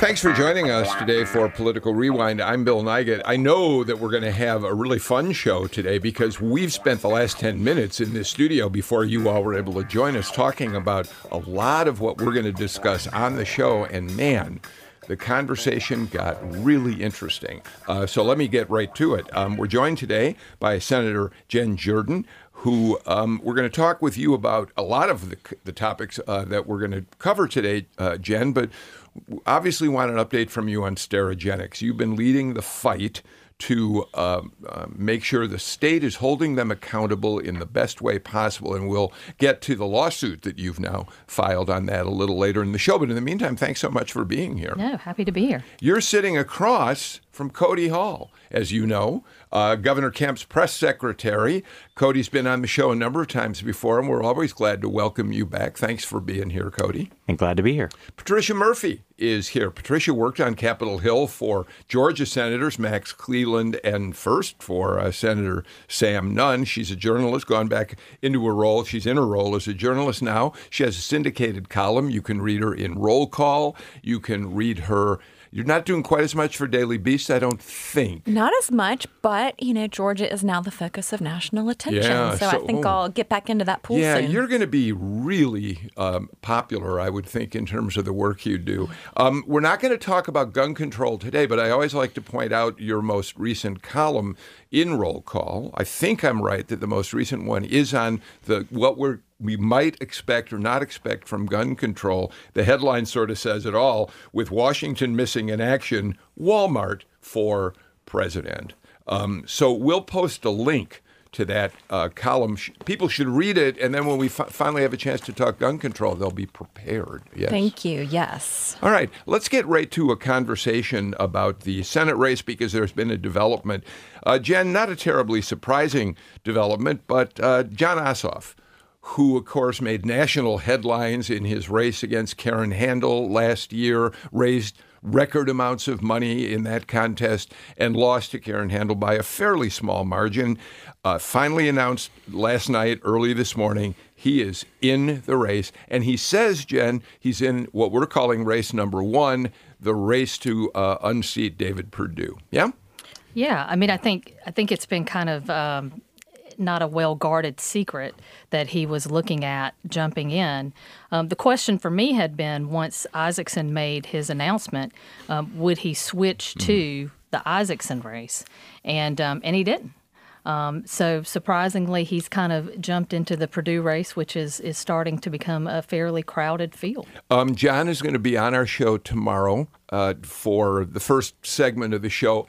Thanks for joining us today for Political Rewind. I'm Bill Nigut. I know that we're going to have a really fun show today because we've spent the last 10 minutes in this studio before you all were able to join us talking about a lot of what we're going to discuss on the show. And man, the conversation got really interesting. Uh, so let me get right to it. Um, we're joined today by Senator Jen Jordan, who um, we're going to talk with you about a lot of the, the topics uh, that we're going to cover today, uh, Jen. But obviously want an update from you on Sterigenics. You've been leading the fight to uh, uh, make sure the state is holding them accountable in the best way possible. And we'll get to the lawsuit that you've now filed on that a little later in the show. But in the meantime, thanks so much for being here. No, happy to be here. You're sitting across from Cody Hall, as you know, uh, Governor Kemp's press secretary. Cody's been on the show a number of times before, and we're always glad to welcome you back. Thanks for being here, Cody. And glad to be here. Patricia Murphy is here. Patricia worked on Capitol Hill for Georgia Senators Max Cleland and first for uh, Senator Sam Nunn. She's a journalist, gone back into a role. She's in a role as a journalist now. She has a syndicated column. You can read her in Roll Call. You can read her you're not doing quite as much for Daily Beast, I don't think. Not as much, but you know, Georgia is now the focus of national attention. Yeah, so, so I think oh, I'll get back into that pool. Yeah, soon. you're going to be really um, popular, I would think, in terms of the work you do. Um, we're not going to talk about gun control today, but I always like to point out your most recent column in roll call. I think I'm right that the most recent one is on the what we're we might expect or not expect from gun control. The headline sort of says it all with Washington missing in action, Walmart for president. Um, so we'll post a link to that uh, column. People should read it, and then when we fi- finally have a chance to talk gun control, they'll be prepared. Yes. Thank you. Yes. All right. Let's get right to a conversation about the Senate race because there's been a development. Uh, Jen, not a terribly surprising development, but uh, Jon Ossoff who, of course, made national headlines in his race against Karen Handel last year, raised record amounts of money in that contest, and lost to Karen Handel by a fairly small margin. Uh, finally announced last night, early this morning, he is in the race. And he says, Jen, he's in what we're calling race number one, the race to uh, unseat David Perdue. Yeah? Yeah. I mean, I think I think it's been kind of um, not a well guarded secret that he was looking at jumping in. Um, the question for me had been once Isakson made his announcement, um, would he switch mm-hmm. to the Isakson race? And um, and he didn't. Um, so surprisingly, he's kind of jumped into the Perdue race, which is is starting to become a fairly crowded field. Um, Jon is going to be on our show tomorrow uh, for the first segment of the show.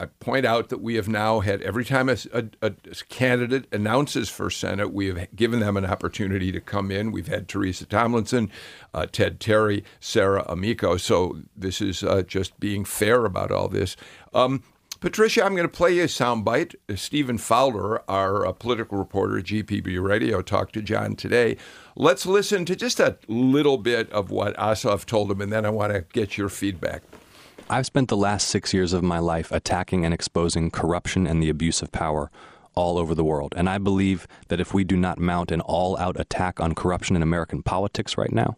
I point out that we have now had every time a, a, a, candidate announces for Senate, we have given them an opportunity to come in. We've had Teresa Tomlinson, uh, Ted Terry, Sarah Amico. So this is uh, just being fair about all this. Um, Patricia, I'm going to play you a soundbite. Uh, Stephen Fowler, our uh, political reporter at GPB Radio, talked to Jon today. Let's listen to just a little bit of what Ossoff told him, and then I want to get your feedback. I've spent the last six years of my life attacking and exposing corruption and the abuse of power all over the world. And I believe that if we do not mount an all out attack on corruption in American politics right now,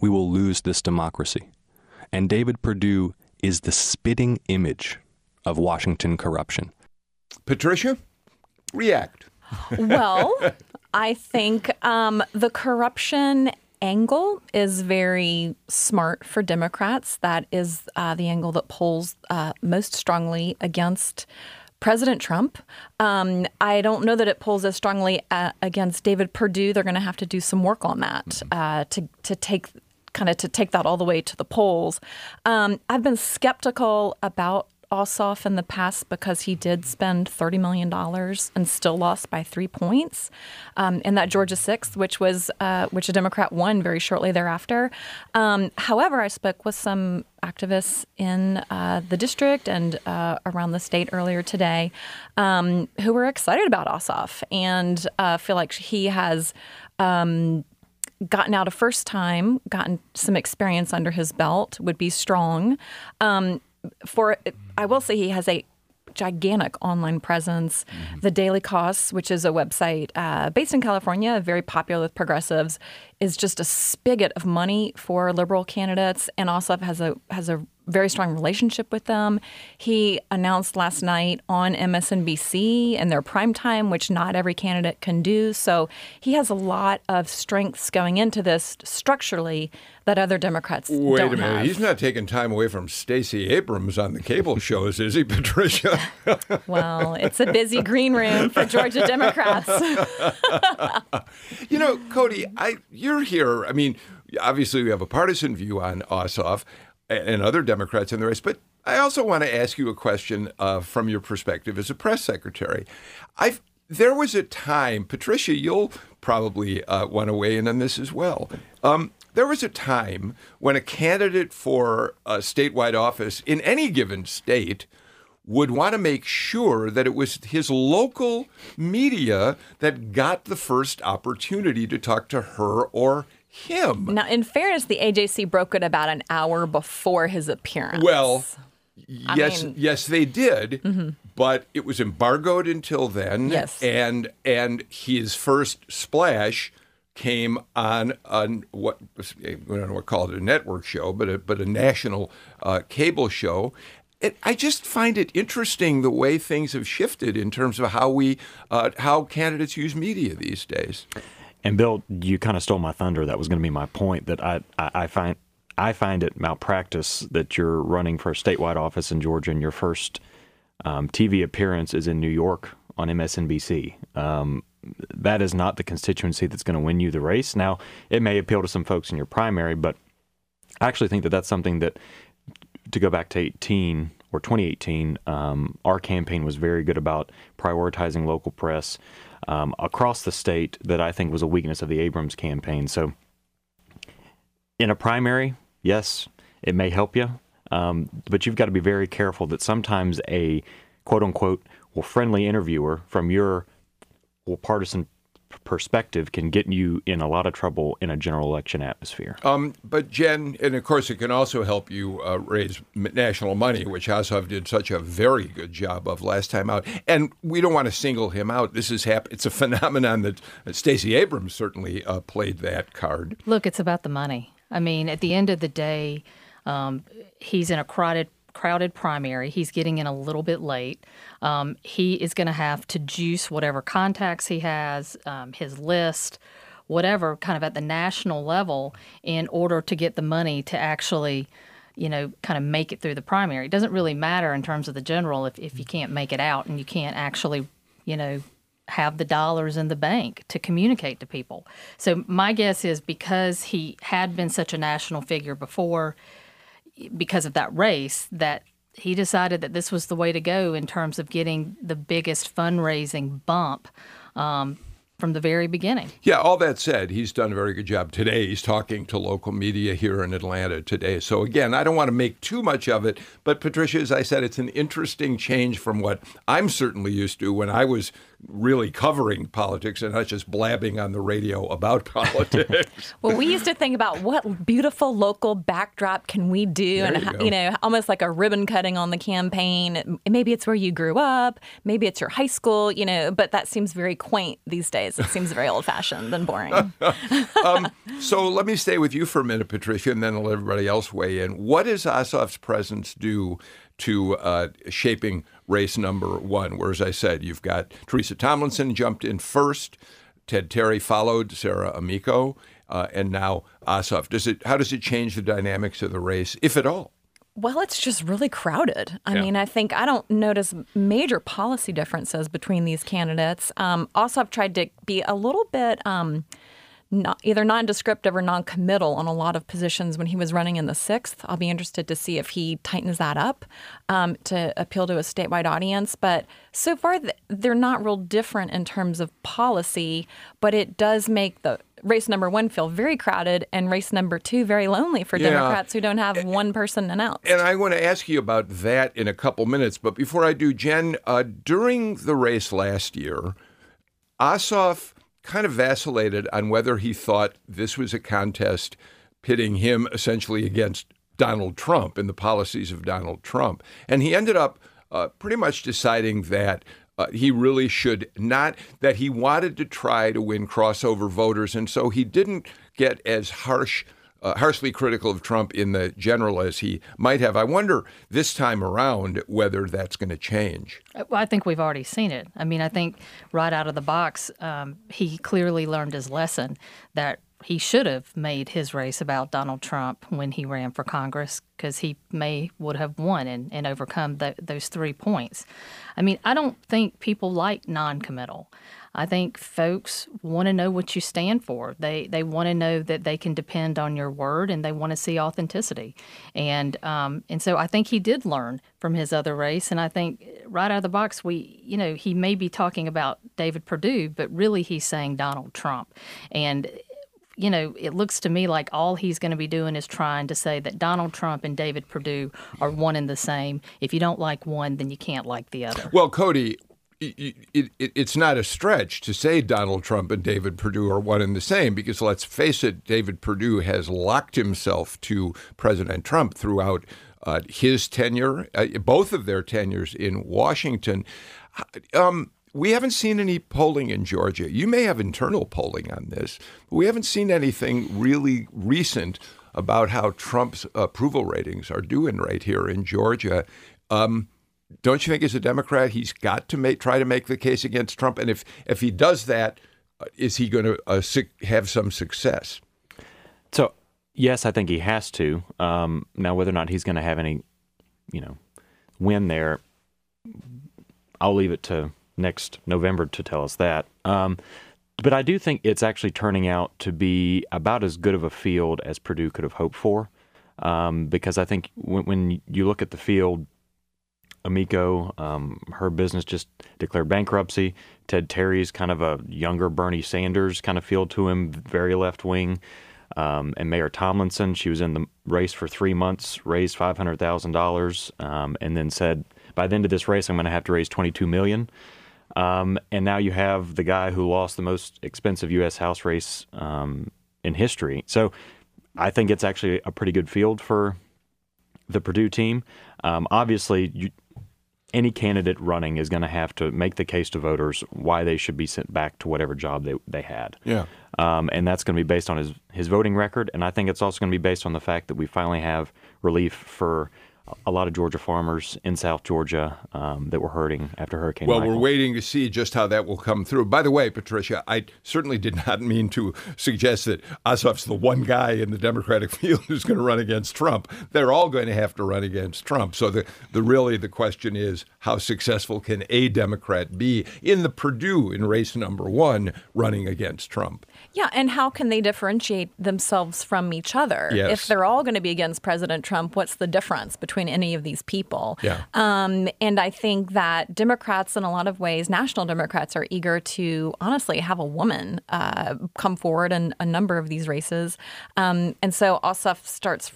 we will lose this democracy. And David Perdue is the spitting image of Washington corruption. Patricia, react. Well, I think um, the corruption angle is very smart for Democrats. That is uh, the angle that polls uh, most strongly against President Trump. Um, I don't know that it pulls as strongly uh, against David Perdue. They're going to have to do some work on that uh, to to take kind of to take that all the way to the polls. Um, I've been skeptical about Ossoff in the past because he did spend $30 million and still lost by three points um, in that Georgia 6th, which was uh, which a Democrat won very shortly thereafter. Um, however, I spoke with some activists in uh, the district and uh, around the state earlier today um, who were excited about Ossoff and uh, feel like he has um, gotten out a first time, gotten some experience under his belt, would be strong. Um, for I will say he has a gigantic online presence. Mm-hmm. The Daily Kos, which is a website uh, based in California, very popular with progressives, is just a spigot of money for liberal candidates, and also has a has a very strong relationship with them. He announced last night on MSNBC in their prime time, which not every candidate can do. So he has a lot of strengths going into this structurally that other Democrats Wait don't a minute. have. He's not taking time away from Stacey Abrams on the cable shows, is he, Patricia? well, it's a busy green room for Georgia Democrats. you know, Cody, I you're here. I mean, obviously we have a partisan view on Ossoff and other Democrats in the race. But I also want to ask you a question uh, from your perspective as a press secretary. I've there was a time, Patricia, you'll probably uh, want to weigh in on this as well. Um, there was a time when a candidate for a statewide office in any given state would want to make sure that it was his local media that got the first opportunity to talk to her or him. Now, in fairness, the AJC broke it about an hour before his appearance. Well, yes, mean, yes, they did, mm-hmm. but it was embargoed until then. Yes, and and his first splash came on on what I don't know what call it a network show, but a, but a national uh, cable show. It, I just find it interesting the way things have shifted in terms of how we uh, how candidates use media these days. And Bill, you kind of stole my thunder. That was going to be my point. That I, I, I find I find it malpractice that you're running for a statewide office in Georgia and your first um, TV appearance is in New York on MSNBC. Um, that is not the constituency that's going to win you the race. Now, it may appeal to some folks in your primary, but I actually think that that's something that, to go back to 18 or 2018, um, our campaign was very good about prioritizing local press um, across the state that I think was a weakness of the Abrams campaign. So, in a primary, yes, it may help you, um, but you've got to be very careful that sometimes a quote unquote well friendly interviewer from your well partisan perspective can get you in a lot of trouble in a general election atmosphere. Um, but Jen, and of course, it can also help you uh, raise national money, which Ossoff did such a very good job of last time out. And we don't want to single him out. This is hap- It's a phenomenon that, that Stacey Abrams certainly uh, played that card. Look, it's about the money. I mean, at the end of the day, um, he's in a crowded crowded primary. He's getting in a little bit late. Um, he is going to have to juice whatever contacts he has, um, his list, whatever, kind of at the national level, in order to get the money to actually, you know, kind of make it through the primary. It doesn't really matter in terms of the general if, if you can't make it out and you can't actually, you know, have the dollars in the bank to communicate to people. So my guess is because he had been such a national figure before, because of that race that he decided that this was the way to go in terms of getting the biggest fundraising bump um, from the very beginning. Yeah, all that said, he's done a very good job today. He's talking to local media here in Atlanta today. So, again, I don't want to make too much of it, but Patricia, as I said, it's an interesting change from what I'm certainly used to when I was really covering politics and not just blabbing on the radio about politics. well, we used to think about what beautiful local backdrop can we do, there and you, you, know, almost like a ribbon cutting on the campaign. Maybe it's where you grew up, maybe it's your high school, you know. But that seems very quaint these days. It seems very old-fashioned and boring. um, so let me stay with you for a minute, Patricia, and then I'll let everybody else weigh in. What does Ossoff's presence do to uh, shaping race number one, where, as I said, you've got Teresa Tomlinson jumped in first, Ted Terry followed, Sarah Amico, uh, and now Ossoff. Does it? How does it change the dynamics of the race, if at all? Well, it's just really crowded. I yeah. mean, I think I don't notice major policy differences between these candidates. Um, Ossoff tried to be a little bit. Um, not, either non-descriptive or non-committal on a lot of positions when he was running in the sixth. I'll be interested to see if he tightens that up um, to appeal to a statewide audience. But so far, they're not real different in terms of policy, but it does make the race number one feel very crowded and race number two very lonely for yeah. Democrats who don't have one person announced. And I want to ask you about that in a couple minutes. But before I do, Jen, uh, during the race last year, Ossoff kind of vacillated on whether he thought this was a contest pitting him essentially against Donald Trump and the policies of Donald Trump. And he ended up uh, pretty much deciding that uh, he really should not, that he wanted to try to win crossover voters. And so he didn't get as harsh uh, harshly critical of Trump in the general as he might have. I wonder this time around whether that's going to change. Uh, well, I think we've already seen it. I mean, I think right out of the box, um, he clearly learned his lesson that he should have made his race about Donald Trump when he ran for Congress because he may would have won and, and overcome the, those three points. I mean, I don't think people like non-committal. I think folks want to know what you stand for. They they want to know that they can depend on your word, and they want to see authenticity. And um, and so I think he did learn from his other race. And I think right out of the box, we you know he may be talking about David Perdue, but really he's saying Donald Trump. And you know, it looks to me like all he's going to be doing is trying to say that Donald Trump and David Perdue are one and the same. If you don't like one, then you can't like the other. Well, Cody, it, it, it's not a stretch to say Donald Trump and David Perdue are one and the same because let's face it, David Perdue has locked himself to President Trump throughout uh, his tenure, uh, both of their tenures in Washington. Um, we haven't seen any polling in Georgia. You may have internal polling on this, but we haven't seen anything really recent about how Trump's approval ratings are doing right here in Georgia. Um, don't you think as a Democrat he's got to make try to make the case against Trump? And if if he does that, uh, he going to uh, have some success? So yes, I think he has to. Um, now, whether or not he's going to have any, you know, win there, I'll leave it to next November to tell us that. Um, but I do think it's actually turning out to be about as good of a field as Perdue could have hoped for. Um, because I think when, when you look at the field Amico, um, her business just declared bankruptcy. Ted Terry's kind of a younger Bernie Sanders kind of feel to him, very left wing. Um, and Mayor Tomlinson, she was in the race for three months, raised five hundred thousand um, dollars, and then said, "By the end of this race, I'm going to have to raise twenty-two million. Um, and now you have the guy who lost the most expensive U.S. House race um, in history. So I think it's actually a pretty good field for the Perdue team. Um, obviously, you, any candidate running is going to have to make the case to voters why they should be sent back to whatever job they, they had. Yeah. Um, and that's going to be based on his, his voting record. And I think it's also going to be based on the fact that we finally have relief for a lot of Georgia farmers in South Georgia um, that were hurting after Hurricane. Well, Michael. we're waiting to see just how that will come through. By the way, Patricia, I certainly did not mean to suggest that Ossoff's the one guy in the Democratic field who's going to run against Trump. They're all going to have to run against Trump. So the, the really the question is how successful can a Democrat be in the Perdue in race number one running against Trump? Yeah, and how can they differentiate themselves from each other? Yes. If they're all going to be against President Trump, what's the difference between any of these people? Yeah. Um, and I think that Democrats, in a lot of ways, national Democrats, are eager to honestly have a woman uh, come forward in a number of these races. Um, and so Ossoff starts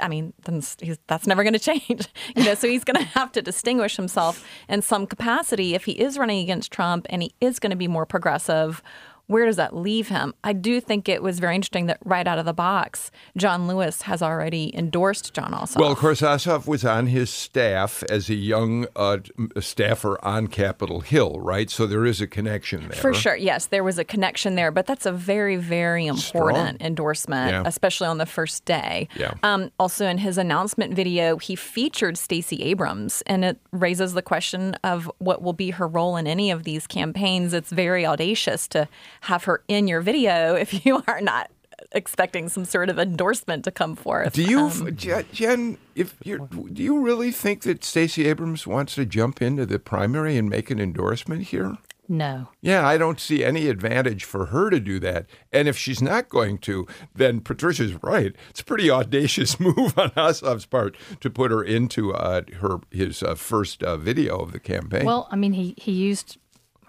I mean, that's never going to change. You know, so he's going to have to distinguish himself in some capacity if he is running against Trump and he is going to be more progressive where does that leave him? I do think it was very interesting that right out of the box, John Lewis has already endorsed Jon Ossoff. Well, of course, Ossoff was on his staff as a young uh, staffer on Capitol Hill, right? So there is a connection there. For sure, yes, there was a connection there, but that's a very, very important Strong. endorsement, yeah. especially on the first day. Yeah. Um, also, in his announcement video, he featured Stacey Abrams, and it raises the question of what will be her role in any of these campaigns. It's very audacious to have her in your video if you are not expecting some sort of endorsement to come forth. Do you, um, Jen? If you do you really think that Stacey Abrams wants to jump into the primary and make an endorsement here? No. Yeah, I don't see any advantage for her to do that. And if she's not going to, then Patricia's right. It's a pretty audacious move on Ossoff's part to put her into uh, her his uh, first uh, video of the campaign. Well, I mean, he, he used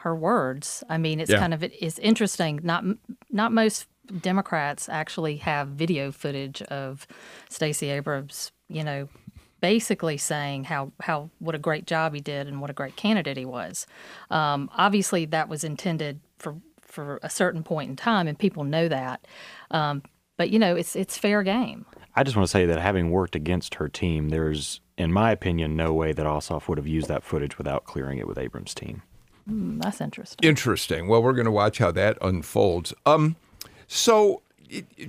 her words. I mean, it's Yeah. kind of it's interesting. Not not most Democrats actually have video footage of Stacey Abrams. You know, basically saying how how what a great job he did and what a great candidate he was. Um, obviously, that was intended for for a certain point in time, and people know that. Um, but you know, it's it's fair game. I just want to say that having worked against her team, there's, in my opinion, no way that Ossoff would have used that footage without clearing it with Abrams' team. Mm, that's interesting. Interesting. Well, we're going to watch how that unfolds. Um, so,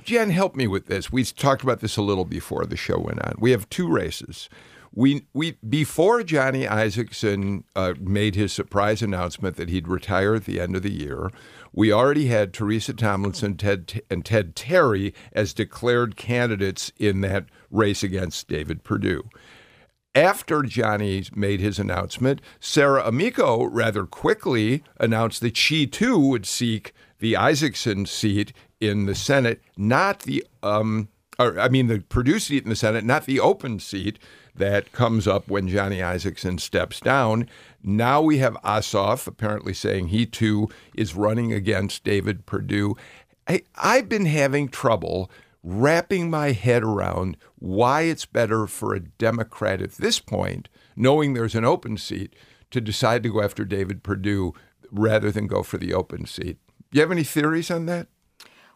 Jen, help me with this. We talked about this a little before the show went on. We have two races. We we before Johnny Isakson uh, made his surprise announcement that he'd retire at the end of the year. We already had Teresa Tomlinson, Ted and Ted Terry as declared candidates in that race against David Perdue. After Johnny made his announcement, Sarah Amico rather quickly announced that she too would seek the Isakson seat in the Senate, not the um, or I mean the Perdue seat in the Senate, not the open seat that comes up when Johnny Isakson steps down. Now we have Ossoff apparently saying he too is running against David Perdue. I, I've been having trouble wrapping my head around why it's better for a Democrat at this point, knowing there's an open seat, to decide to go after David Perdue rather than go for the open seat. Do you have any theories on that?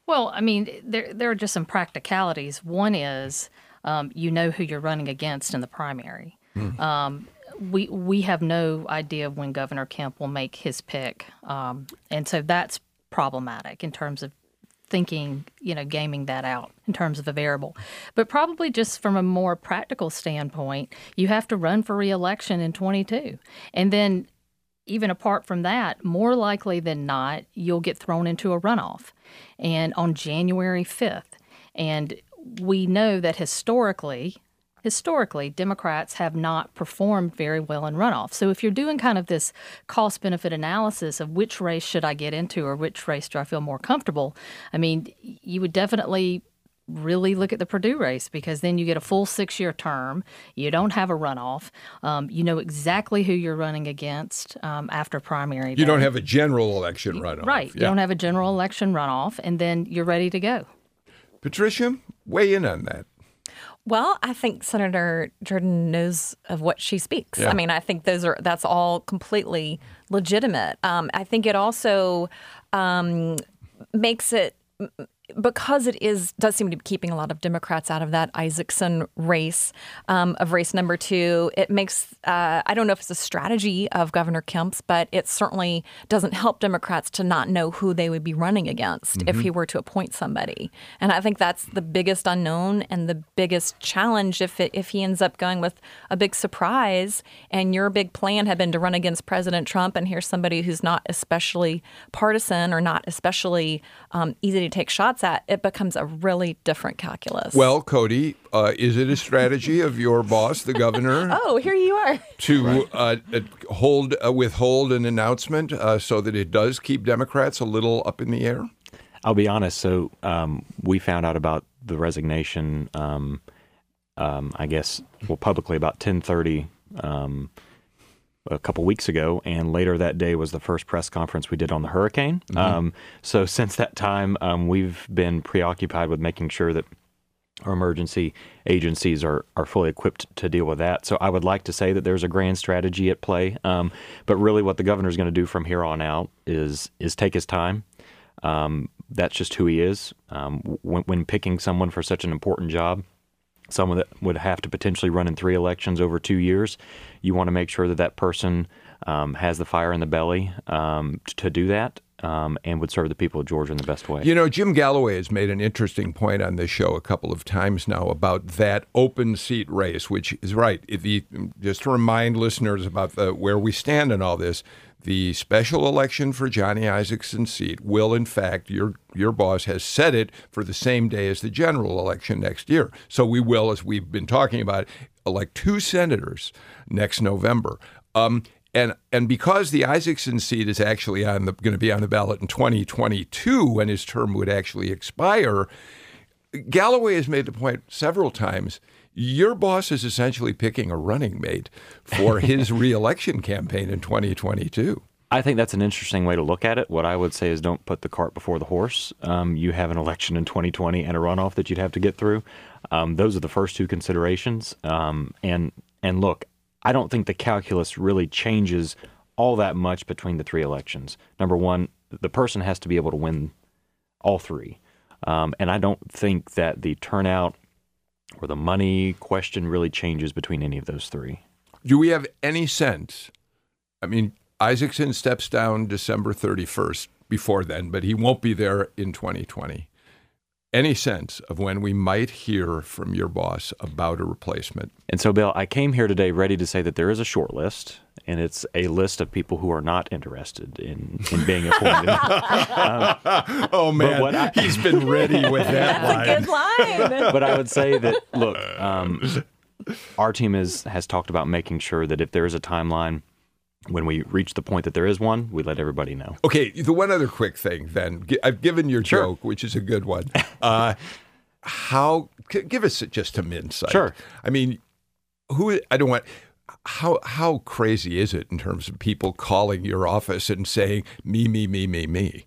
Well, I mean, there there are just some practicalities. One is um, you know who you're running against in the primary. Um, we we have no idea when Governor Kemp will make his pick, um, and so that's problematic in terms of thinking, you know, gaming that out in terms of a variable. But probably just from a more practical standpoint, you have to run for reelection in 22, and then even apart from that, more likely than not, you'll get thrown into a runoff. And on January 5th, and we know that historically, historically, Democrats have not performed very well in runoff. So if you're doing kind of this cost benefit analysis of which race should I get into or which race do I feel more comfortable, I mean, you would definitely really look at the Perdue race because then you get a full six year term. You don't have a runoff. Um, you know exactly who you're running against um, after primary. You day. don't have a general election runoff. Right. You don't have a general election runoff, and then you're ready to go. Patricia, weigh in on that. Well, I think Senator Jordan knows of what she speaks. Yeah. I mean, I think those are that's all completely legitimate. Um, I think it also um, makes it because it is does seem to be keeping a lot of Democrats out of that Isakson race um, of race number two. It makes uh, I don't know if it's a strategy of Governor Kemp's, but it certainly doesn't help Democrats to not know who they would be running against if he were to appoint somebody. And I think that's the biggest unknown and the biggest challenge if it, if he ends up going with a big surprise and your big plan had been to run against President Trump and here's somebody who's not especially partisan or not especially um, easy to take shots at, it becomes a really different calculus. Well, Cody, uh, is it a strategy of your boss, the governor, oh, here you are. to uh, uh, hold uh, withhold an announcement uh, so that it does keep Democrats a little up in the air? I'll be honest. So um, we found out about the resignation. Um, um, I guess well publicly about ten thirty um, a couple weeks ago, and later that day was the first press conference we did on the hurricane. Um, so since that time, um, we've been preoccupied with making sure that our emergency agencies are, are fully equipped to deal with that. So I would like to say that there's a grand strategy at play, um, but really what the governor's going to do from here on out is is take his time. Um, that's just who he is. Um, when, when picking someone for such an important job, someone that would have to potentially run in three elections over two years, you want to make sure that that person um, has the fire in the belly um, to do that um, and would serve the people of Georgia in the best way. You know, Jim Galloway has made an interesting point on this show a couple of times now about that open seat race, which is right. If the, just to remind listeners about the, where we stand in all this, the special election for Johnny Isakson's seat will, in fact, your your boss has set it for the same day as the general election next year. So we will, as we've been talking about, elect two senators next November. Um, and and because the Isakson seat is actually on the going to be on the ballot in 2022 when his term would actually expire, Galloway has made the point several times. Your boss is essentially picking a running mate for his reelection campaign in 2022. I think that's an interesting way to look at it. What I would say is don't put the cart before the horse. Um, you have an election in 2020 and a runoff that you'd have to get through. Um, those are the first two considerations. Um, and and look, I don't think the calculus really changes all that much between the three elections. Number one, the person has to be able to win all three. Um, and I don't think that the turnout or the money question really changes between any of those three. Do we have any sense? I mean, Isakson steps down December 31st before then, but he won't be there in 2020. Any sense of when we might hear from your boss about a replacement? And so, Bill, I came here today ready to say that there is a short list, and it's a list of people who are not interested in, in being appointed. um, oh, man. I, he's been ready with that line. good line. But I would say that, look, um, our team is, has talked about making sure that if there is a timeline, when we reach the point that there is one, we let everybody know. Okay, the one other quick thing then. I've given your sure. joke, which is a good one. Uh, how give us just some insight. Sure. I mean, who I don't want how how crazy is it in terms of people calling your office and saying me me me me me?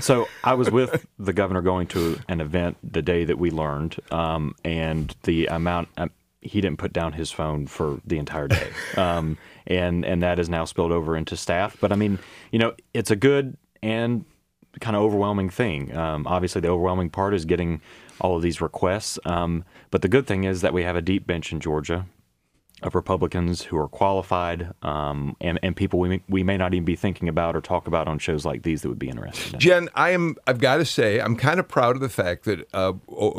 So I was with the governor going to an event the day that we learned, um, and the amount um, he didn't put down his phone for the entire day. Um, and and that is now spilled over into staff. But I mean, you know, it's a good and kind of overwhelming thing. Um, obviously, the overwhelming part is getting all of these requests. Um, but the good thing is that we have a deep bench in Georgia of Republicans who are qualified um, and, and people we may, we may not even be thinking about or talk about on shows like these that would be interested. In. Jen, I am. I've got to say, I'm kind of proud of the fact that uh,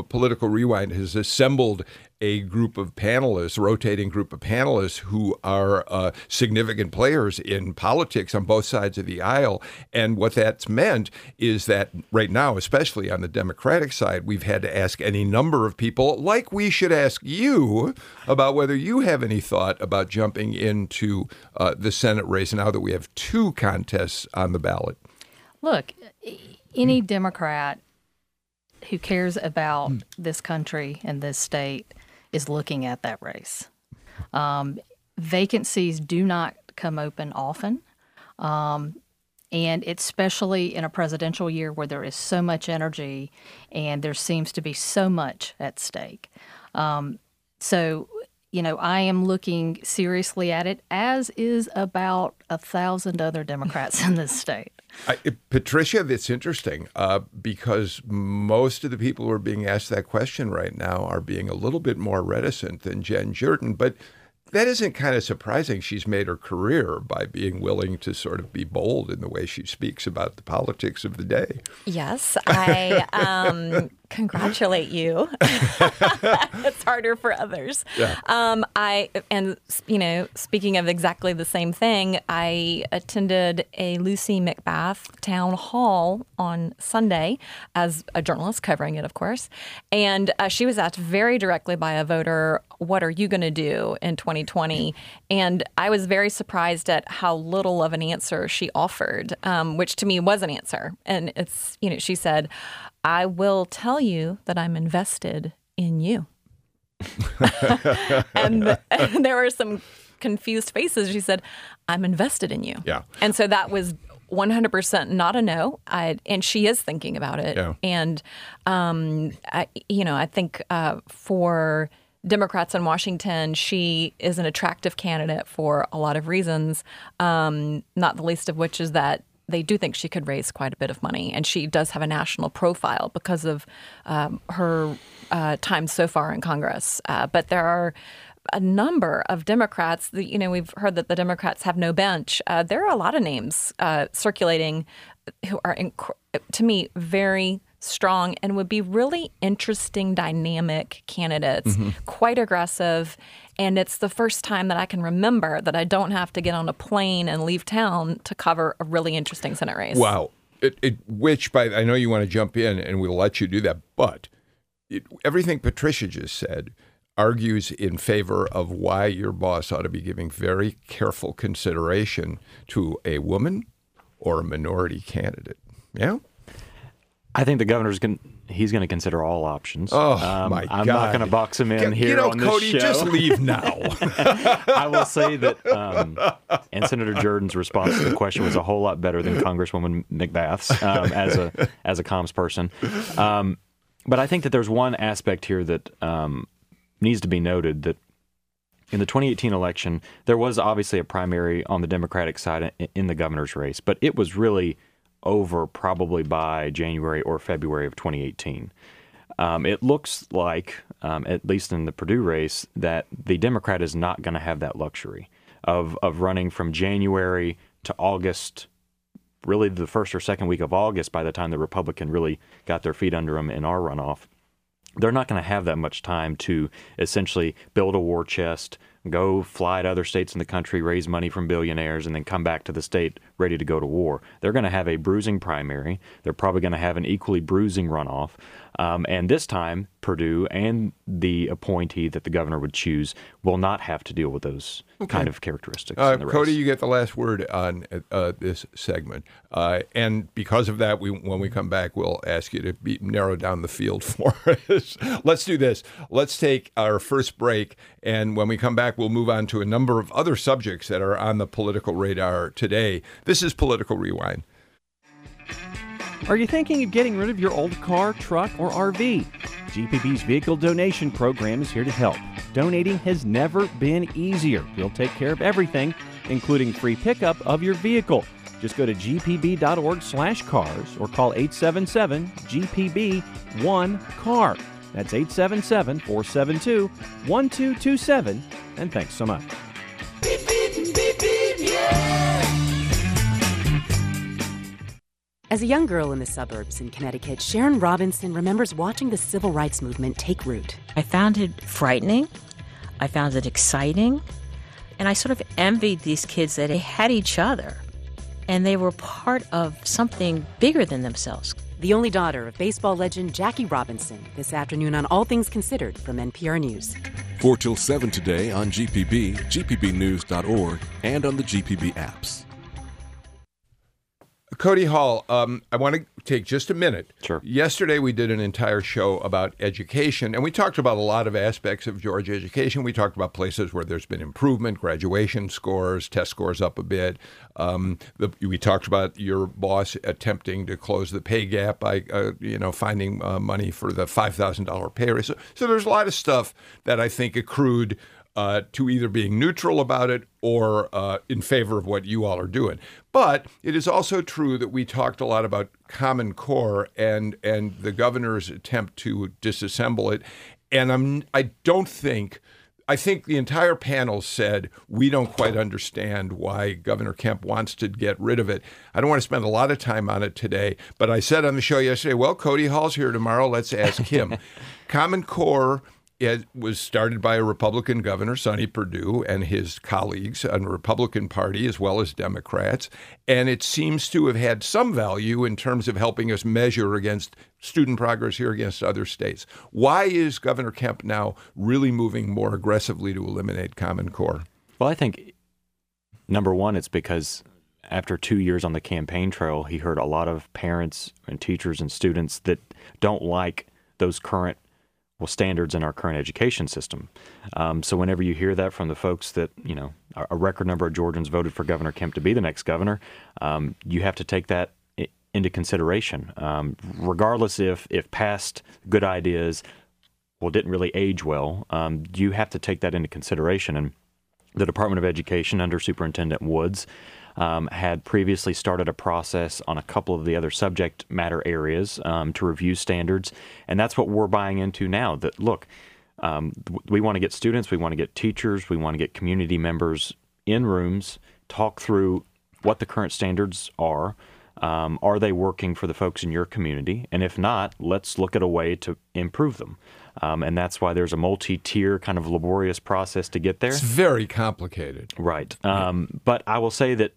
Political Rewind has assembled a group of panelists, rotating group of panelists who are uh, significant players in politics on both sides of the aisle. And what that's meant is that right now, especially on the Democratic side, we've had to ask any number of people, like we should ask you, about whether you have any thought about jumping into uh, the Senate race now that we have two contests on the ballot. Look, any Democrat who cares about this country and this state is looking at that race. Um, vacancies do not come open often. Um, and it's especially in a presidential year where there is so much energy and there seems to be so much at stake. Um, so, you know, I am looking seriously at it, as is about a thousand other Democrats in this state. I, Patricia, that's interesting uh, because most of the people who are being asked that question right now are being a little bit more reticent than Jen Jordan. But that isn't kind of surprising. She's made her career by being willing to sort of be bold in the way she speaks about the politics of the day. Yes, I um, congratulate you. it's harder for others. Yeah. Um, I and you know, speaking of exactly the same thing, I attended a Lucy McBath town hall on Sunday as a journalist covering it, of course, and uh, she was asked very directly by a voter, "What are you going to do in 2020?" And I was very surprised at how little of an answer she offered, um, which to me was an answer. And it's you know, she said. I will tell you that I'm invested in you. and, and there were some confused faces. She said, I'm invested in you. Yeah. And so that was 100% not a no. I, and she is thinking about it. Yeah. And, um, I, you know, I think uh, for Democrats in Washington, she is an attractive candidate for a lot of reasons, um, not the least of which is that they do think she could raise quite a bit of money, and she does have a national profile because of um, her uh, time so far in Congress. Uh, but there are a number of Democrats. You know, we've heard that the Democrats have no bench. Uh, there are a lot of names uh, circulating who are, inc- to me, very strong and would be really interesting, dynamic candidates, mm-hmm. quite aggressive. And it's the first time that I can remember that I don't have to get on a plane and leave town to cover a really interesting Senate race. Wow. It, it, which, by I know you want to jump in, and we'll let you do that, but it, everything Patricia just said argues in favor of why your boss ought to be giving very careful consideration to a woman or a minority candidate. Yeah? I think the governor's going he's going to consider all options. Oh Um, my I'm God! not going to box him in Get- here You know, on this Cody, show. just leave now. I will say that, um, and Senator Jordan's response to the question was a whole lot better than Congresswoman McBath's um, as a as a comms person. Um, but I think that there's one aspect here that um, needs to be noted that in the 2018 election, there was obviously a primary on the Democratic side in the governor's race, but it was really over probably by January or February of 2018. Um, it looks like, um, at least in the Perdue race, that the Democrat is not going to have that luxury of of running from January to August, really the first or second week of August. By the time the Republican really got their feet under them in our runoff, they're not going to have that much time to essentially build a war chest, go fly to other states in the country, raise money from billionaires, and then come back to the state ready to go to war. They're going to have a bruising primary. They're probably going to have an equally bruising runoff. Um, and this time, Perdue and the appointee that the governor would choose will not have to deal with those kind of characteristics. Uh, in the race. Cody, you get the last word on uh, this segment, uh, and because of that, we when we come back, we'll ask you to be, narrow down the field for us. Let's do this. Let's take our first break, and when we come back, we'll move on to a number of other subjects that are on the political radar today. This is Political Rewind. Are you thinking of getting rid of your old car, truck, or RV? GPB's vehicle donation program is here to help. Donating has never been easier. We'll take care of everything, including free pickup of your vehicle. Just go to gpb.org/cars or call 877-GPB-1-CAR. That's 877-472-1227 and thanks so much. As a young girl in the suburbs in Connecticut, Sharon Robinson remembers watching the civil rights movement take root. I found it frightening. I found it exciting. And I sort of envied these kids that they had each other and they were part of something bigger than themselves. The only daughter of baseball legend Jackie Robinson, this afternoon on All Things Considered from NPR News. 4 till 7 today on GPB, gpbnews.org, and on the GPB apps. Cody Hall, um, I want to take just a minute. Sure. Yesterday, we did an entire show about education, and we talked about a lot of aspects of Georgia education. We talked about places where there's been improvement, graduation scores, test scores up a bit. Um, the, we talked about your boss attempting to close the pay gap by, uh, you know, finding uh, money for the five thousand dollar pay raise. So, so there's a lot of stuff that I think accrued uh, to either being neutral about it or uh, in favor of what you all are doing. But it is also true that we talked a lot about Common Core and and the governor's attempt to disassemble it. And I'm I don't think. I think the entire panel said we don't quite understand why Governor Kemp wants to get rid of it. I don't want to spend a lot of time on it today, but I said on the show yesterday, well, Cody Hall's here tomorrow. Let's ask him. Common Core it was started by a Republican governor, Sonny Perdue, and his colleagues on the Republican Party as well as Democrats. And it seems to have had some value in terms of helping us measure against student progress here against other states. Why is Governor Kemp now really moving more aggressively to eliminate Common Core? Well, I think number one, it's because after two years on the campaign trail, he heard a lot of parents and teachers and students that don't like those current well standards in our current education system. Um, so whenever you hear that from the folks that you know a record number of Georgians voted for Governor Kemp to be the next governor, um, you have to take that into consideration, um, regardless if if past good ideas well didn't really age well. Um, you have to take that into consideration and the Department of Education under Superintendent Woods um, had previously started a process on a couple of the other subject matter areas um, to review standards, and that's what we're buying into now. That look, um, we want to get students, we want to get teachers, we want to get community members in rooms, talk through what the current standards are. Um, are they working for the folks in your community? And if not, let's look at a way to improve them. Um, and that's why there's a multi-tier kind of laborious process to get there. It's very complicated. Right. Um, but I will say that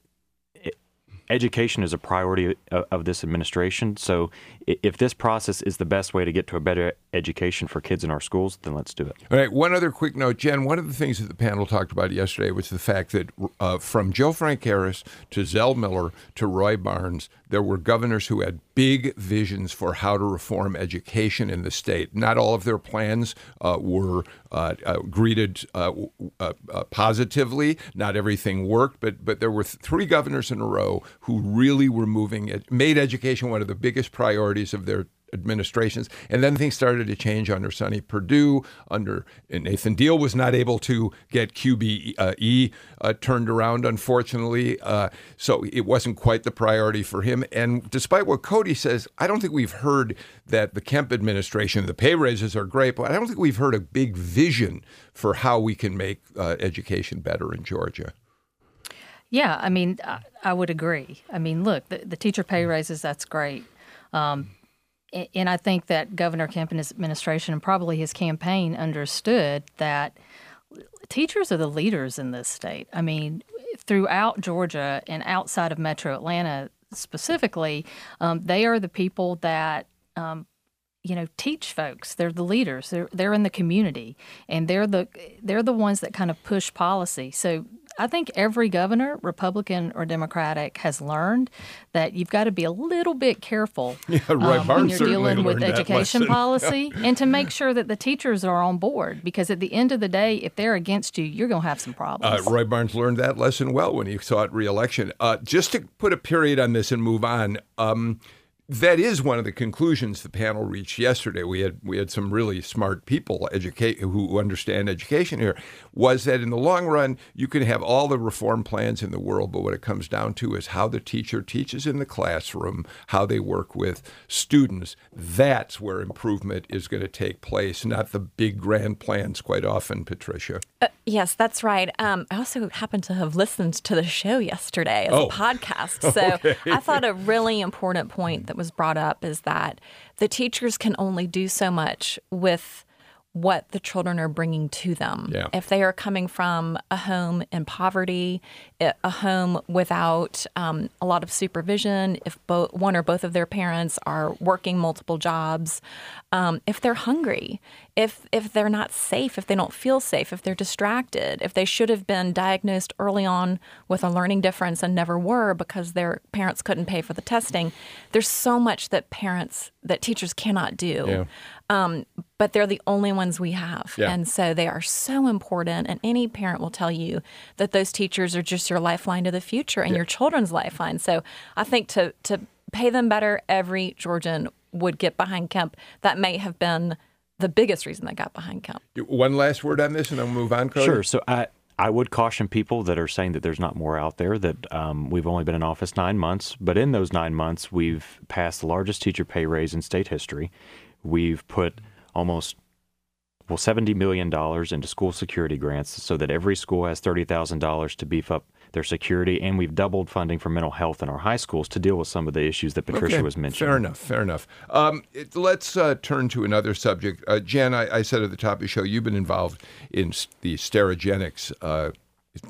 education is a priority of, this administration. So if this process is the best way to get to a better education for kids in our schools, then let's do it. All right. One other quick note, Jen. One of the things that the panel talked about yesterday was the fact that uh, from Joe Frank Harris to Zell Miller to Roy Barnes, there were governors who had big visions for how to reform education in the state. Not all of their plans uh, were uh, uh greeted uh, uh, positively. Not everything worked, but but there were three governors in a row who really were moving it, made education one of the biggest priorities of their administrations. And then things started to change under Sonny Perdue. Under Nathan Deal was not able to get QBE uh, turned around, unfortunately. Uh, so it wasn't quite the priority for him. And despite what Cody says, I don't think we've heard that the Kemp administration, the pay raises are great, but I don't think we've heard a big vision for how we can make uh, education better in Georgia. Yeah, I mean, I, I, would agree. I mean, look, the, the teacher pay raises, that's great. Um, and I think that Governor Kemp and his administration and probably his campaign understood that teachers are the leaders in this state. I mean, throughout Georgia and outside of Metro Atlanta specifically, um, they are the people that. Um, you know, teach folks. They're the leaders. They're they're in the community, and they're the they're the ones that kind of push policy. So I think every governor, Republican or Democratic, has learned that you've got to be a little bit careful yeah, right. um, when you're dealing with education policy and to make sure that the teachers are on board because at the end of the day, if they're against you, you're going to have some problems. Uh, Roy Barnes learned that lesson well when he sought reelection. Uh, just to put a period on this and move on, um, that is one of the conclusions the panel reached yesterday. We had we had some really smart people educate who understand education here. Was that in the long run you can have all the reform plans in the world, but what it comes down to is how the teacher teaches in the classroom, how they work with students. That's where improvement is going to take place, not the big grand plans. Quite often, Patricia. Uh, yes, that's right. Um, I also happened to have listened to the show yesterday as oh. a podcast, so okay. I thought a really important point that was brought up is that the teachers can only do so much with what the children are bringing to them. Yeah. If they are coming from a home in poverty, a home without um, a lot of supervision, if both one or both of their parents are working multiple jobs, um, if they're hungry, if if they're not safe, if they don't feel safe, if they're distracted, if they should have been diagnosed early on with a learning difference and never were because their parents couldn't pay for the testing, there's so much that parents that teachers cannot do. Yeah. Um, but they're the only ones we have, yeah. and so they are so important. And any parent will tell you that those teachers are just your lifeline to the future and yeah. your children's lifeline. So I think to to pay them better, every Georgian would get behind Kemp. That may have been the biggest reason they got behind Kemp. One last word on this, and then we'll move on. Cody? Sure. So I. I would caution people that are saying that there's not more out there, that um, we've only been in office nine months, but in those nine months, we've passed the largest teacher pay raise in state history. We've put almost well, $70 million into school security grants so that every school has $30,000 to beef up their security, and we've doubled funding for mental health in our high schools to deal with some of the issues that Patricia okay, was mentioning. Fair enough, fair enough. Um, it, let's uh, turn to another subject. Uh, Jen, I, I, said at the top of the show, you've been involved in the Sterigenics uh,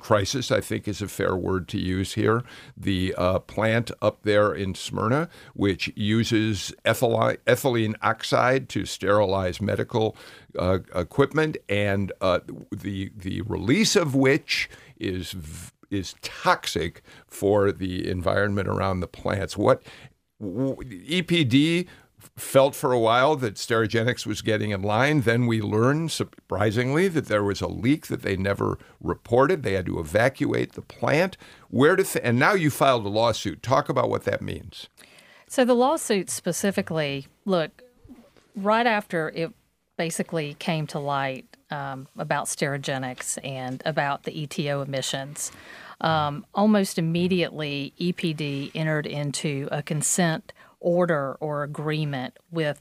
crisis, I think is a fair word to use here. The uh, plant up there in Smyrna, which uses ethylene, ethylene oxide to sterilize medical uh, equipment, and uh, the the release of which is v- is toxic for the environment around the plants. What EPD felt for a while that Sterigenics was getting in line. Then we learned, surprisingly, that there was a leak that they never reported. They had to evacuate the plant. Where to th- and now you filed a lawsuit. Talk about what that means. So the lawsuit specifically, look, right after it basically came to light um, about Sterigenics and about the ETO emissions. Um, almost immediately, EPD entered into a consent order or agreement with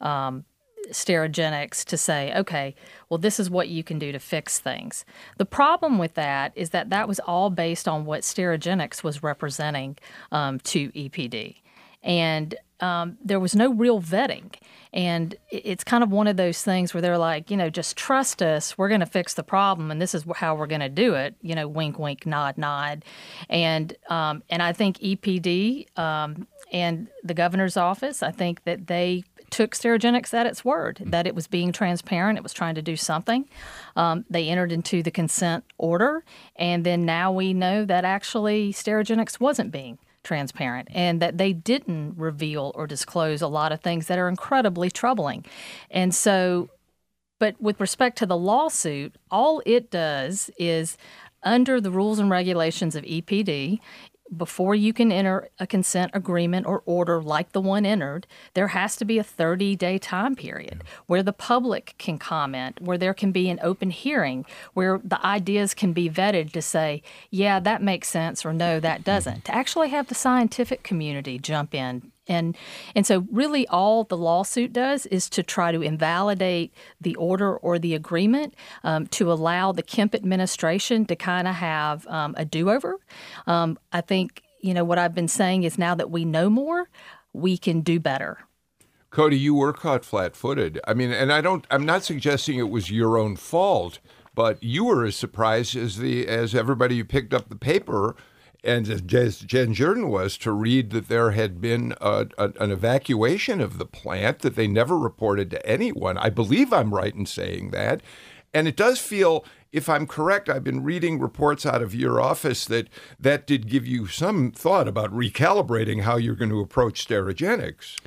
um, Sterigenics to say, okay, well, this is what you can do to fix things. The problem with that is that that was all based on what Sterigenics was representing um, to EPD. And um, there was no real vetting. And it's kind of one of those things where they're like, you know, just trust us. We're going to fix the problem, and this is how we're going to do it. You know, wink, wink, nod, nod. And um, and I think EPD um, and the governor's office, I think that they took Sterigenics at its word that it was being transparent, it was trying to do something. Um, they entered into the consent order, and then now we know that actually Sterigenics wasn't being transparent and that they didn't reveal or disclose a lot of things that are incredibly troubling. And so, but with respect to the lawsuit, all it does is under the rules and regulations of EPD, before you can enter a consent agreement or order like the one entered, there has to be a 30 day time period where the public can comment, where there can be an open hearing, where the ideas can be vetted to say, yeah, that makes sense, or no, that doesn't. Mm-hmm. To actually have the scientific community jump in and and so really all the lawsuit does is to try to invalidate the order or the agreement um, to allow the Kemp administration to kind of have um, a do-over. Um, I think you know what I've been saying is now that we know more, we can do better. Cody, you were caught flat-footed. I mean, and I don't. I'm not suggesting it was your own fault, but you were as surprised as the as everybody who picked up the paper and as Jen Jordan was to read that there had been a, a, an evacuation of the plant that they never reported to anyone. I believe I'm right in saying that. And it does feel, if I'm correct, I've been reading reports out of your office that that did give you some thought about recalibrating how you're going to approach Sterigenics.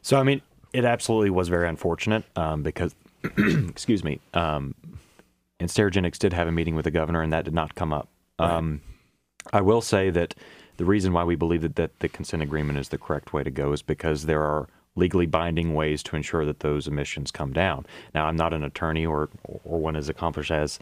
So, I mean, it absolutely was very unfortunate um, because, excuse me, um, and Sterigenics did have a meeting with the governor, and that did not come up. Um, I will say that the reason why we believe that, that the consent agreement is the correct way to go is because there are legally binding ways to ensure that those emissions come down. Now, I'm not an attorney or or one as accomplished as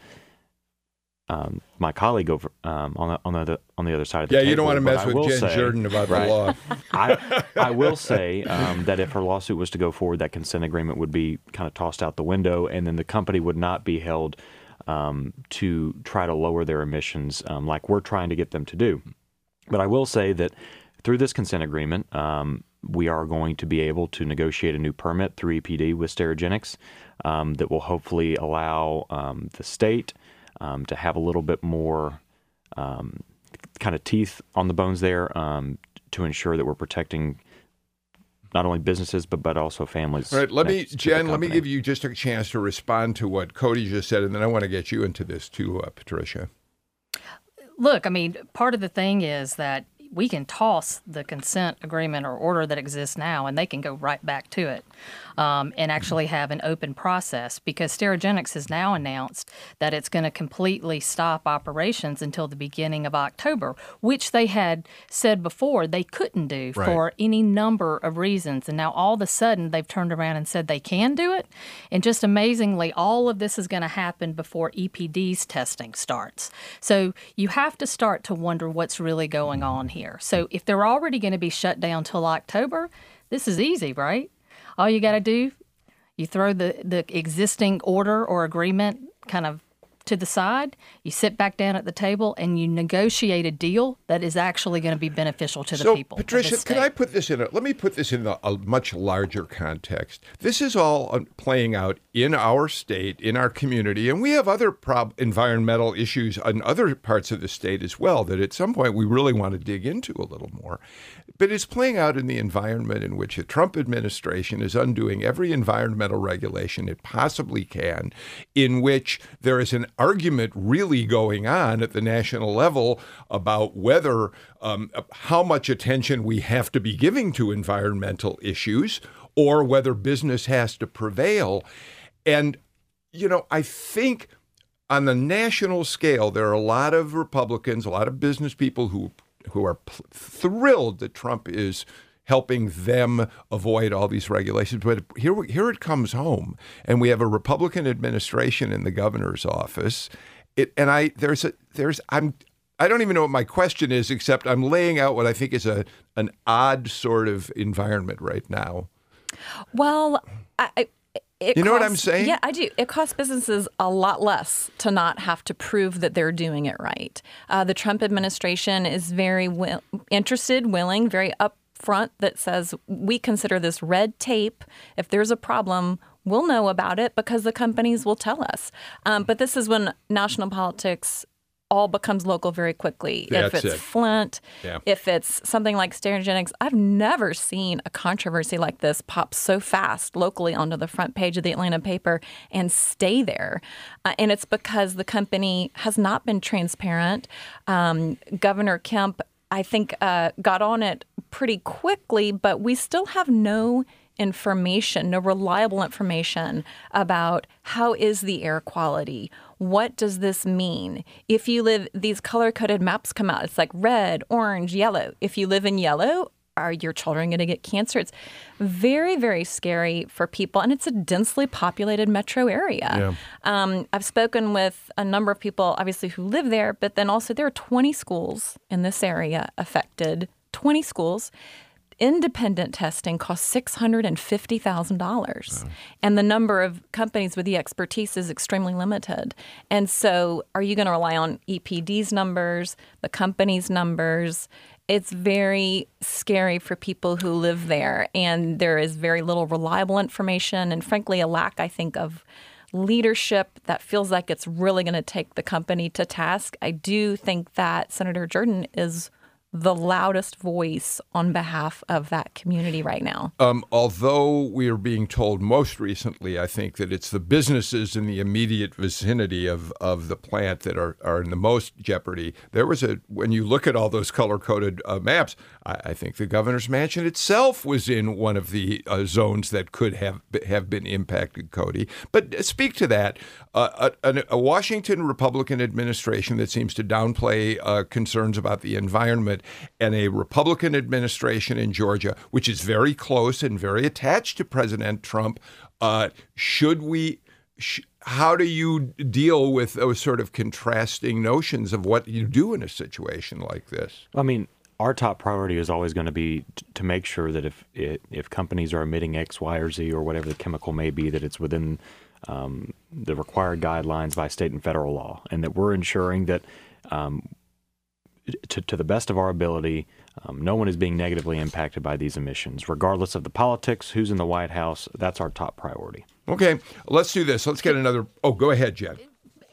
um, my colleague over um, on the on the on the other side of the yeah, table. you don't want to mess with Jen say, Jordan about right, the law. I, I will say um, that if her lawsuit was to go forward, that consent agreement would be kind of tossed out the window, and then the company would not be held um, to try to lower their emissions um, like we're trying to get them to do. But I will say that through this consent agreement, um, we are going to be able to negotiate a new permit through EPD with Sterigenics um, that will hopefully allow um, the state um, to have a little bit more kind of teeth on the bones there to ensure that we're protecting not only businesses but but also families. All right, let me, Jen, let me give you just a chance to respond to what Cody just said, and then I want to get you into this too, uh, Patricia. Look, I mean, part of the thing is that we can toss the consent agreement or order that exists now, and they can go right back to it um, and actually have an open process because Sterigenics has now announced that it's going to completely stop operations until the beginning of October, which they had said before they couldn't do right. for any number of reasons. And now all of a sudden they've turned around and said they can do it. And just amazingly, all of this is going to happen before EPD's testing starts. So you have to start to wonder what's really going on here. So if they're already going to be shut down till October, this is easy, right? All you got to do, you throw the, the existing order or agreement kind of to the side, you sit back down at the table, and you negotiate a deal that is actually going to be beneficial to the so, people. Patricia, can I put this in a, let me put this in a, a much larger context. This is all uh, playing out in our state, in our community, and we have other prob- environmental issues in other parts of the state as well that at some point we really want to dig into a little more. But it's playing out in the environment in which the Trump administration is undoing every environmental regulation it possibly can, in which there is an argument really going on at the national level about whether um, how much attention we have to be giving to environmental issues or whether business has to prevail. And, you know, I think on the national scale, there are a lot of Republicans, a lot of business people who who are p- thrilled that Trump is helping them avoid all these regulations. But here, here it comes home, and we have a Republican administration in the governor's office. It, and I there's a there's I'm I don't even know what my question is, except I'm laying out what I think is a an odd sort of environment right now. Well, I, it you know costs, what I'm saying? Yeah, I do. It costs businesses a lot less to not have to prove that they're doing it right. Uh, the Trump administration is very will, interested, willing, very upfront that says we consider this red tape. If there's a problem, we'll know about it because the companies will tell us. Um, but this is when national politics all becomes local very quickly. if it's it. Flint, Yeah. if it's something like Sterigenics, I've never seen a controversy like this pop so fast locally onto the front page of the Atlanta paper and stay there. Uh, and it's because the company has not been transparent. Um, Governor Kemp, I think, uh, got on it pretty quickly, but we still have no information, no reliable information about how is the air quality. What does this mean? If you live, these color coded maps come out. It's like red, orange, yellow. If you live in yellow, are your children going to get cancer? It's very, very scary for people, and it's a densely populated metro area. Um, I've spoken with a number of people, obviously, who live there, but then also there are 20 schools in this area affected. 20 schools. Independent testing costs six hundred and fifty thousand dollars, and the number of companies with the expertise is extremely limited. And so, are you going to rely on EPD's numbers, the company's numbers? It's very scary for people who live there, and there is very little reliable information, and frankly, a lack, I think, of leadership that feels like it's really going to take the company to task. I do think that Senator Jordan is the loudest voice on behalf of that community right now. Um, although we are being told most recently, I think that it's the businesses in the immediate vicinity of, of the plant that are, are in the most jeopardy. There was a, when you look at all those color coded uh, maps, I, I think the governor's mansion itself was in one of the uh, zones that could have have been impacted, Cody. But uh, speak to that. Uh, a, a Washington Republican administration that seems to downplay uh, concerns about the environment and a Republican administration in Georgia, which is very close and very attached to President Trump. Uh, should we? Sh- how do you deal with those sort of contrasting notions of what you do in a situation like this? I mean, our top priority is always going to be t- to make sure that if if companies are emitting X, Y, or Z, or whatever the chemical may be, that it's within um, the required guidelines by state and federal law, and that we're ensuring that, um, to, to the best of our ability, um, no one is being negatively impacted by these emissions, regardless of the politics, who's in the White House. That's our top priority. Okay, let's do this. Let's get another. Oh, go ahead, Jen.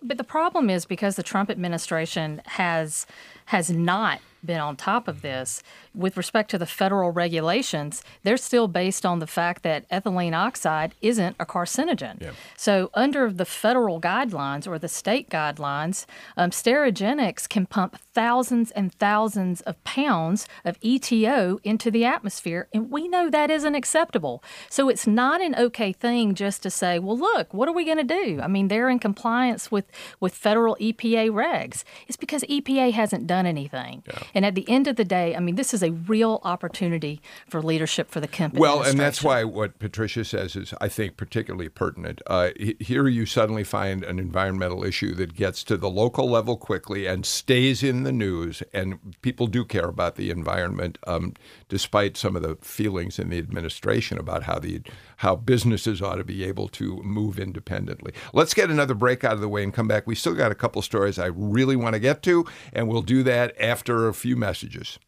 But the problem is because the Trump administration has has not been on top of this with respect to the federal regulations, they're still based on the fact that ethylene oxide isn't a carcinogen. Yeah. So, under the federal guidelines or the state guidelines, um, Sterigenics can pump thousands and thousands of pounds of ETO into the atmosphere, and we know that isn't acceptable. So, it's not an okay thing just to say, well, look, what are we going to do? I mean, they're in compliance with, with federal EPA regs. It's because EPA hasn't done anything. And at the end of the day, I mean, this is a real opportunity for leadership for the Kemp Well, and that's why what Patricia says is, I think, particularly pertinent. Uh, here you suddenly find an environmental issue that gets to the local level quickly and stays in the news, and people do care about the environment, um, despite some of the feelings in the administration about how the how businesses ought to be able to move independently. Let's get another break out of the way and come back. We still got a couple stories I really want to get to, and we'll do that after a few messages.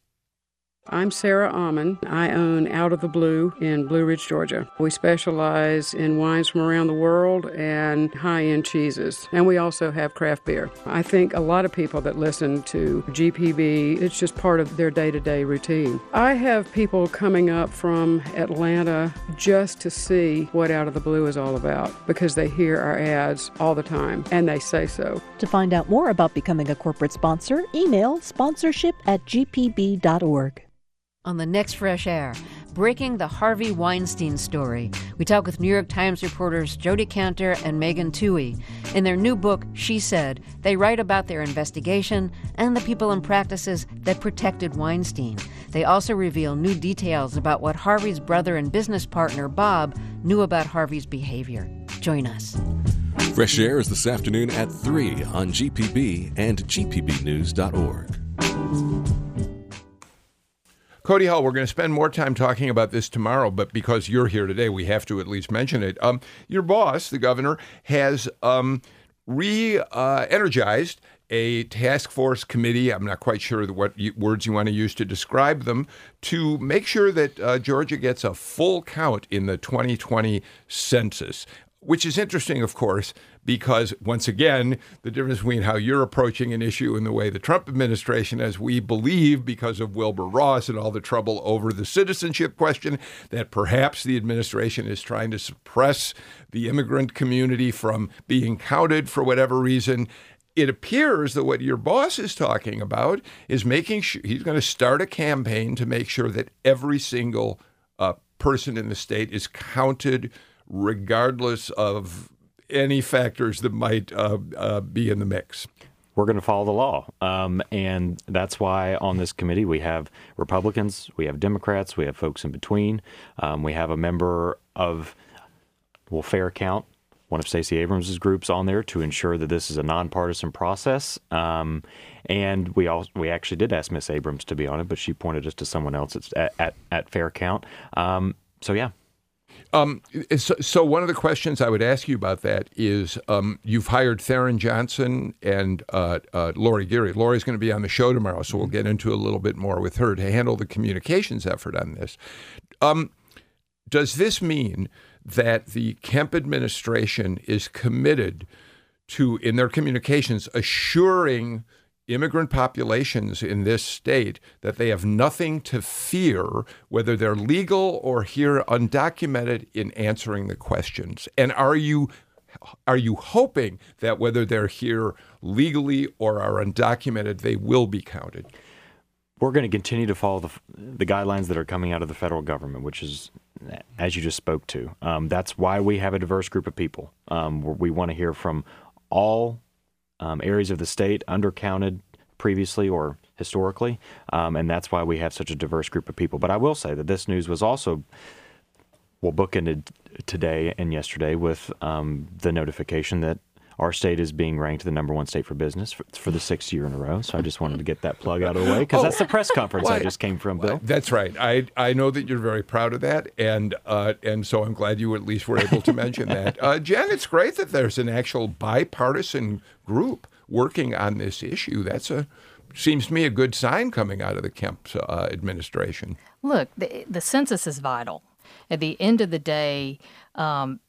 I'm Sarah Almond. I own Out of the Blue in Blue Ridge, Georgia. We specialize in wines from around the world and high end cheeses. And we also have craft beer. I think a lot of people that listen to GPB, it's just part of their day to day routine. I have people coming up from Atlanta just to see what Out of the Blue is all about because they hear our ads all the time and they say so. To find out more about becoming a corporate sponsor, email sponsorship at gpb.org. On the next Fresh Air, breaking the Harvey Weinstein story. We talk with New York Times reporters Jodi Kantor and Megan Twohey. In their new book, She Said, they write about their investigation and the people and practices that protected Weinstein. They also reveal new details about what Harvey's brother and business partner, Bob, knew about Harvey's behavior. Join us. Fresh Air is this afternoon at 3 on GPB and GPBnews.org. Cody Hall, we're going to spend more time talking about this tomorrow, but because you're here today, we have to at least mention it. Um, your boss, the governor, has um, re uh, energized a task force committee. I'm not quite sure what you, words you want to use to describe them to make sure that uh, Georgia gets a full count in the 2020 census. which is interesting, of course, because once again, the difference between how you're approaching an issue and the way the Trump administration, as we believe, because of Wilbur Ross and all the trouble over the citizenship question, that perhaps the administration is trying to suppress the immigrant community from being counted for whatever reason. It appears that what your boss is talking about is making sure he's going to start a campaign to make sure that every single uh, person in the state is counted regardless of any factors that might uh, uh, be in the mix. We're going to follow the law. Um, and that's why on this committee we have Republicans, we have Democrats, we have folks in between. Um, we have a member of, well, Fair Count, one of Stacey Abrams' groups on there to ensure that this is a nonpartisan process. Um, and we all we actually did ask Miss Abrams to be on it, but she pointed us to someone else at at, at Fair Count. Um, so yeah, um, so, so, one of the questions I would ask you about that is um, you've hired Theron Johnson and uh, uh, Lori Geary. Lori's going to be on the show tomorrow, so we'll get into a little bit more with her to handle the communications effort on this. Um, does this mean that the Kemp administration is committed to, in their communications, assuring immigrant populations in this state that they have nothing to fear, whether they're legal or here undocumented, in answering the questions? And are you are you hoping that whether they're here legally or are undocumented, they will be counted? We're going to continue to follow the, the guidelines that are coming out of the federal government, which is, as you just spoke to. Um, that's why we have a diverse group of people. Um, we want to hear from all um, areas of the state undercounted previously or historically, um, and that's why we have such a diverse group of people. But I will say that this news was also well bookended today and yesterday with um, the notification that our state is being ranked the number one state for business for, for, the sixth year in a row. So I just wanted to get that plug out of the way because oh, that's the press conference well, I just came from, Bill. That's right. I I know that you're very proud of that, and uh, and so I'm glad you at least were able to mention that. Uh, Jen, it's great that there's an actual bipartisan group working on this issue. That's a seems to me a good sign coming out of the Kemp uh, administration. Look, the, the census is vital. At the end of the day, um,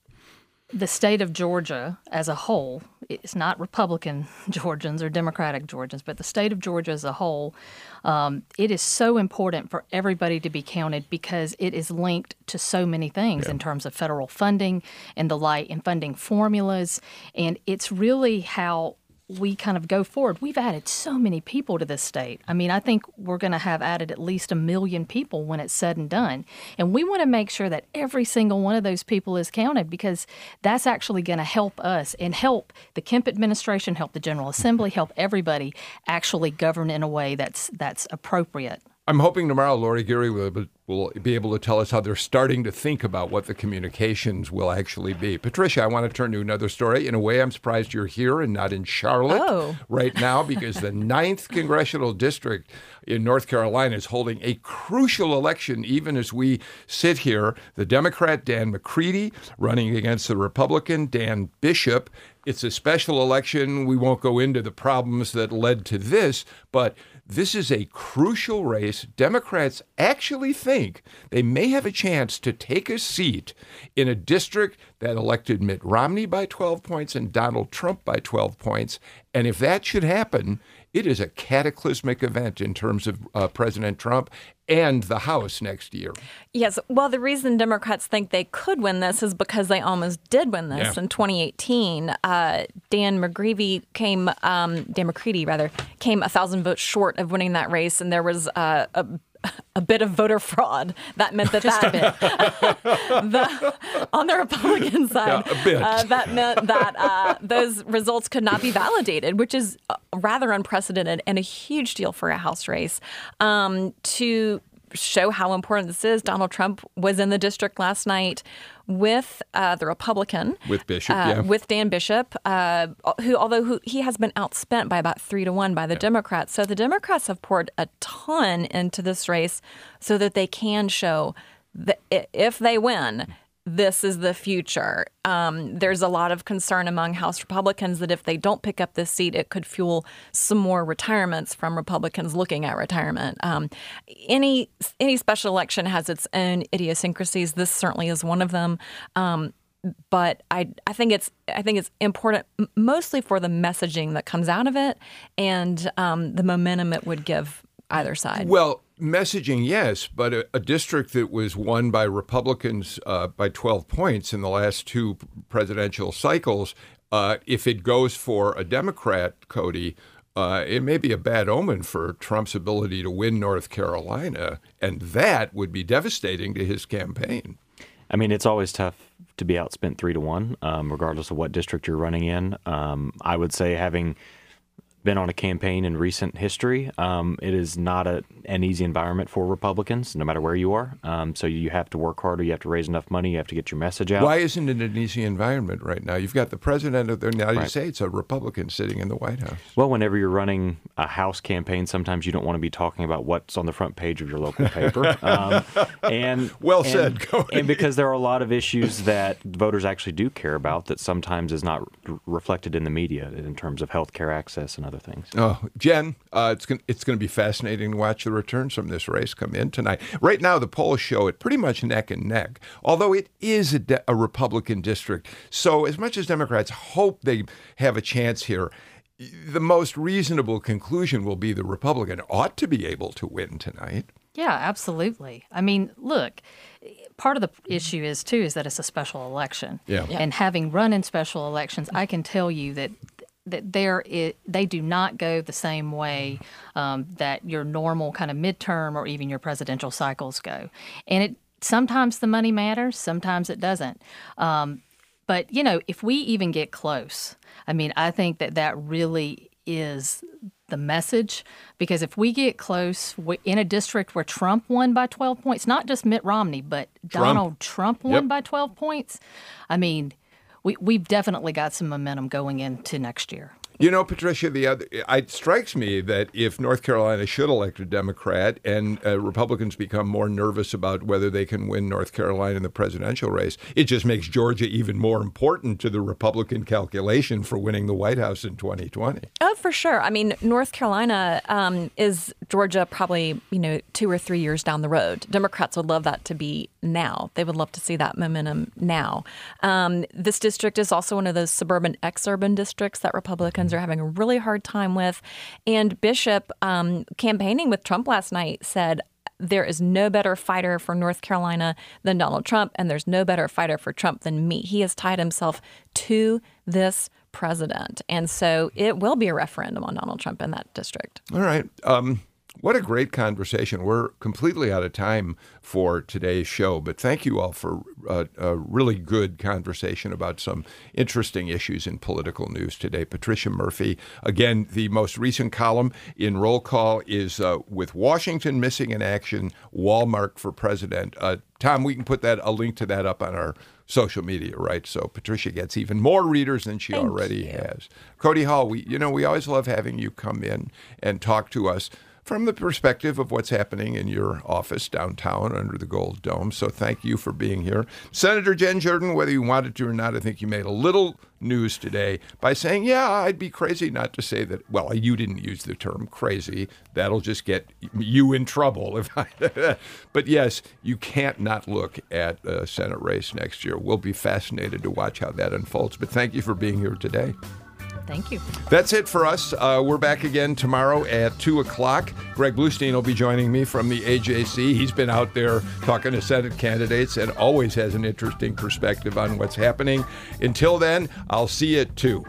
the state of Georgia as a whole, it's not Republican Georgians or Democratic Georgians, but the state of Georgia as a whole, um, it is so important for everybody to be counted because it is linked to so many things yeah. in terms of federal funding and the light and funding formulas. And it's really how we kind of go forward. We've added so many people to this state. I mean, I think we're going to have added at least a million people when it's said and done. And we want to make sure that every single one of those people is counted because that's actually going to help us and help the Kemp administration, help the General Assembly, help everybody actually govern in a way that's that's appropriate. I'm hoping tomorrow Lori Geary will, will be able to tell us how they're starting to think about what the communications will actually be. Patricia, I want to turn to another story. In a way, I'm surprised you're here and not in Charlotte oh. right now because the ninth congressional district in North Carolina is holding a crucial election even as we sit here. The Democrat Dan McCready running against the Republican Dan Bishop. It's a special election. We won't go into the problems that led to this, but this is a crucial race. Democrats actually think they may have a chance to take a seat in a district that elected Mitt Romney by 12 points and Donald Trump by 12 points. And if that should happen, it is a cataclysmic event in terms of uh, President Trump and the House next year. Yes. Well, the reason Democrats think they could win this is because they almost did win this yeah. in 2018. Uh, Dan McGreevy came, um, Dan McCready rather, came a thousand votes short of winning that race, and there was uh, a a bit of voter fraud. That meant that that bit, the, on the Republican side, yeah, uh, that meant that uh, those results could not be validated, which is uh, rather unprecedented and a huge deal for a House race. Um, to show how important this is, Donald Trump was in the district last night with uh, the Republican, with Bishop, uh, yeah. with Dan Bishop, uh, who although who, he has been outspent by about three to one by the yeah. Democrats. So the Democrats have poured a ton into this race so that they can show that if they win, this is the future. Um, there's a lot of concern among House Republicans that if they don't pick up this seat, it could fuel some more retirements from Republicans looking at retirement. Um, any any special election has its own idiosyncrasies. This certainly is one of them. Um, but I I think it's I think it's important mostly for the messaging that comes out of it and um, the momentum it would give either side. Well, messaging, yes, but a, a district that was won by Republicans uh, by 12 points in the last two presidential cycles, uh, if it goes for a Democrat, Cody, uh, it may be a bad omen for Trump's ability to win North Carolina, and that would be devastating to his campaign. I mean, it's always tough to be outspent three to one, um, regardless of what district you're running in. Um, I would say having been on a campaign in recent history. Um, it is not a, an easy environment for Republicans, no matter where you are. Um, so you have to work harder. You have to raise enough money. You have to get your message out. Why isn't it an easy environment right now? You've got the president of the United right. States, a Republican, sitting in the White House. Well, whenever you're running a House campaign, sometimes you don't want to be talking about what's on the front page of your local paper. um, and well and, said, Cody. And because there are a lot of issues that voters actually do care about that sometimes is not r- reflected in the media in terms of health care access and other things. Oh, Jen, uh, it's going it's going to be fascinating to watch the returns from this race come in tonight. Right now, the polls show it pretty much neck and neck, although it is a, de- a Republican district. So, as much as Democrats hope they have a chance here, the most reasonable conclusion will be the Republican ought to be able to win tonight. Yeah, absolutely. I mean, look, part of the issue is too is that it's a special election. Yeah. And having run in special elections, I can tell you that that there they do not go the same way um, that your normal kind of midterm or even your presidential cycles go. And it sometimes the money matters, sometimes it doesn't. Um, but you know, if we even get close, I mean, I think that that really is the message because if we get close in a district where Trump won by 12 points, not just Mitt Romney, but Trump. Donald Trump won yep. by 12 points, I mean, we, we've definitely got some momentum going into next year. You know, Patricia, the other it strikes me that if North Carolina should elect a Democrat and uh, Republicans become more nervous about whether they can win North Carolina in the presidential race, it just makes Georgia even more important to the Republican calculation for winning the White House in 2020. Oh, for sure. I mean, North Carolina um, is Georgia probably you know two or three years down the road. Democrats would love that to be now. They would love to see that momentum now. Um, this district is also one of those suburban exurban districts that Republicans are having a really hard time with. And Bishop, um, campaigning with Trump last night, said, there is no better fighter for North Carolina than Donald Trump, and there's no better fighter for Trump than me. He has tied himself to this president. And so it will be a referendum on Donald Trump in that district. All right. Um, what a great conversation. We're completely out of time for today's show, but thank you all for uh, a really good conversation about some interesting issues in political news today. Patricia Murphy, again, the most recent column in Roll Call is uh, with Washington missing in action, Walmart for president. Uh, Tom, we can put that a link to that up on our social media, right? So Patricia gets even more readers than she Thank already you. has. Cody Hall, we you know we always love having you come in and talk to us from the perspective of what's happening in your office downtown under the Gold Dome. So thank you for being here. Senator Jen Jordan, whether you wanted to or not, I think you made a little news today by saying, yeah, I'd be crazy not to say that. Well, you didn't use the term crazy. That'll just get you in trouble. If I, but yes, you can't not look at a Senate race next year. We'll be fascinated to watch how that unfolds. But thank you for being here today. Thank you. That's it for us. Uh, we're back again tomorrow at 2 o'clock. Greg Bluestein will be joining me from the AJC. He's been out there talking to Senate candidates and always has an interesting perspective on what's happening. Until then, I'll see you at 2.